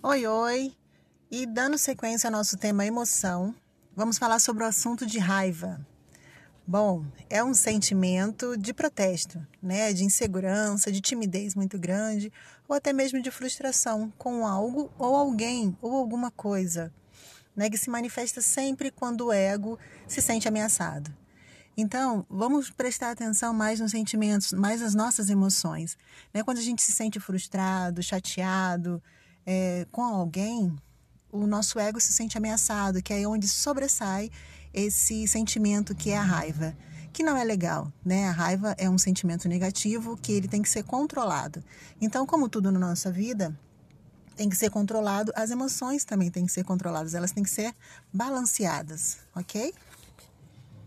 Oi, oi! E dando sequência ao nosso tema emoção, vamos falar sobre o assunto de raiva. Bom, é um sentimento de protesto, né? De insegurança, de timidez muito grande, ou até mesmo de frustração com algo ou alguém ou alguma coisa, né? Que se manifesta sempre quando o ego se sente ameaçado. Então, vamos prestar atenção mais nos sentimentos, mais nas nossas emoções. Né? Quando a gente se sente frustrado, chateado é, com alguém, o nosso ego se sente ameaçado, que é onde sobressai esse sentimento que é a raiva, que não é legal, né? A raiva é um sentimento negativo que ele tem que ser controlado. Então, como tudo na nossa vida, tem que ser controlado, as emoções também têm que ser controladas, elas têm que ser balanceadas, ok?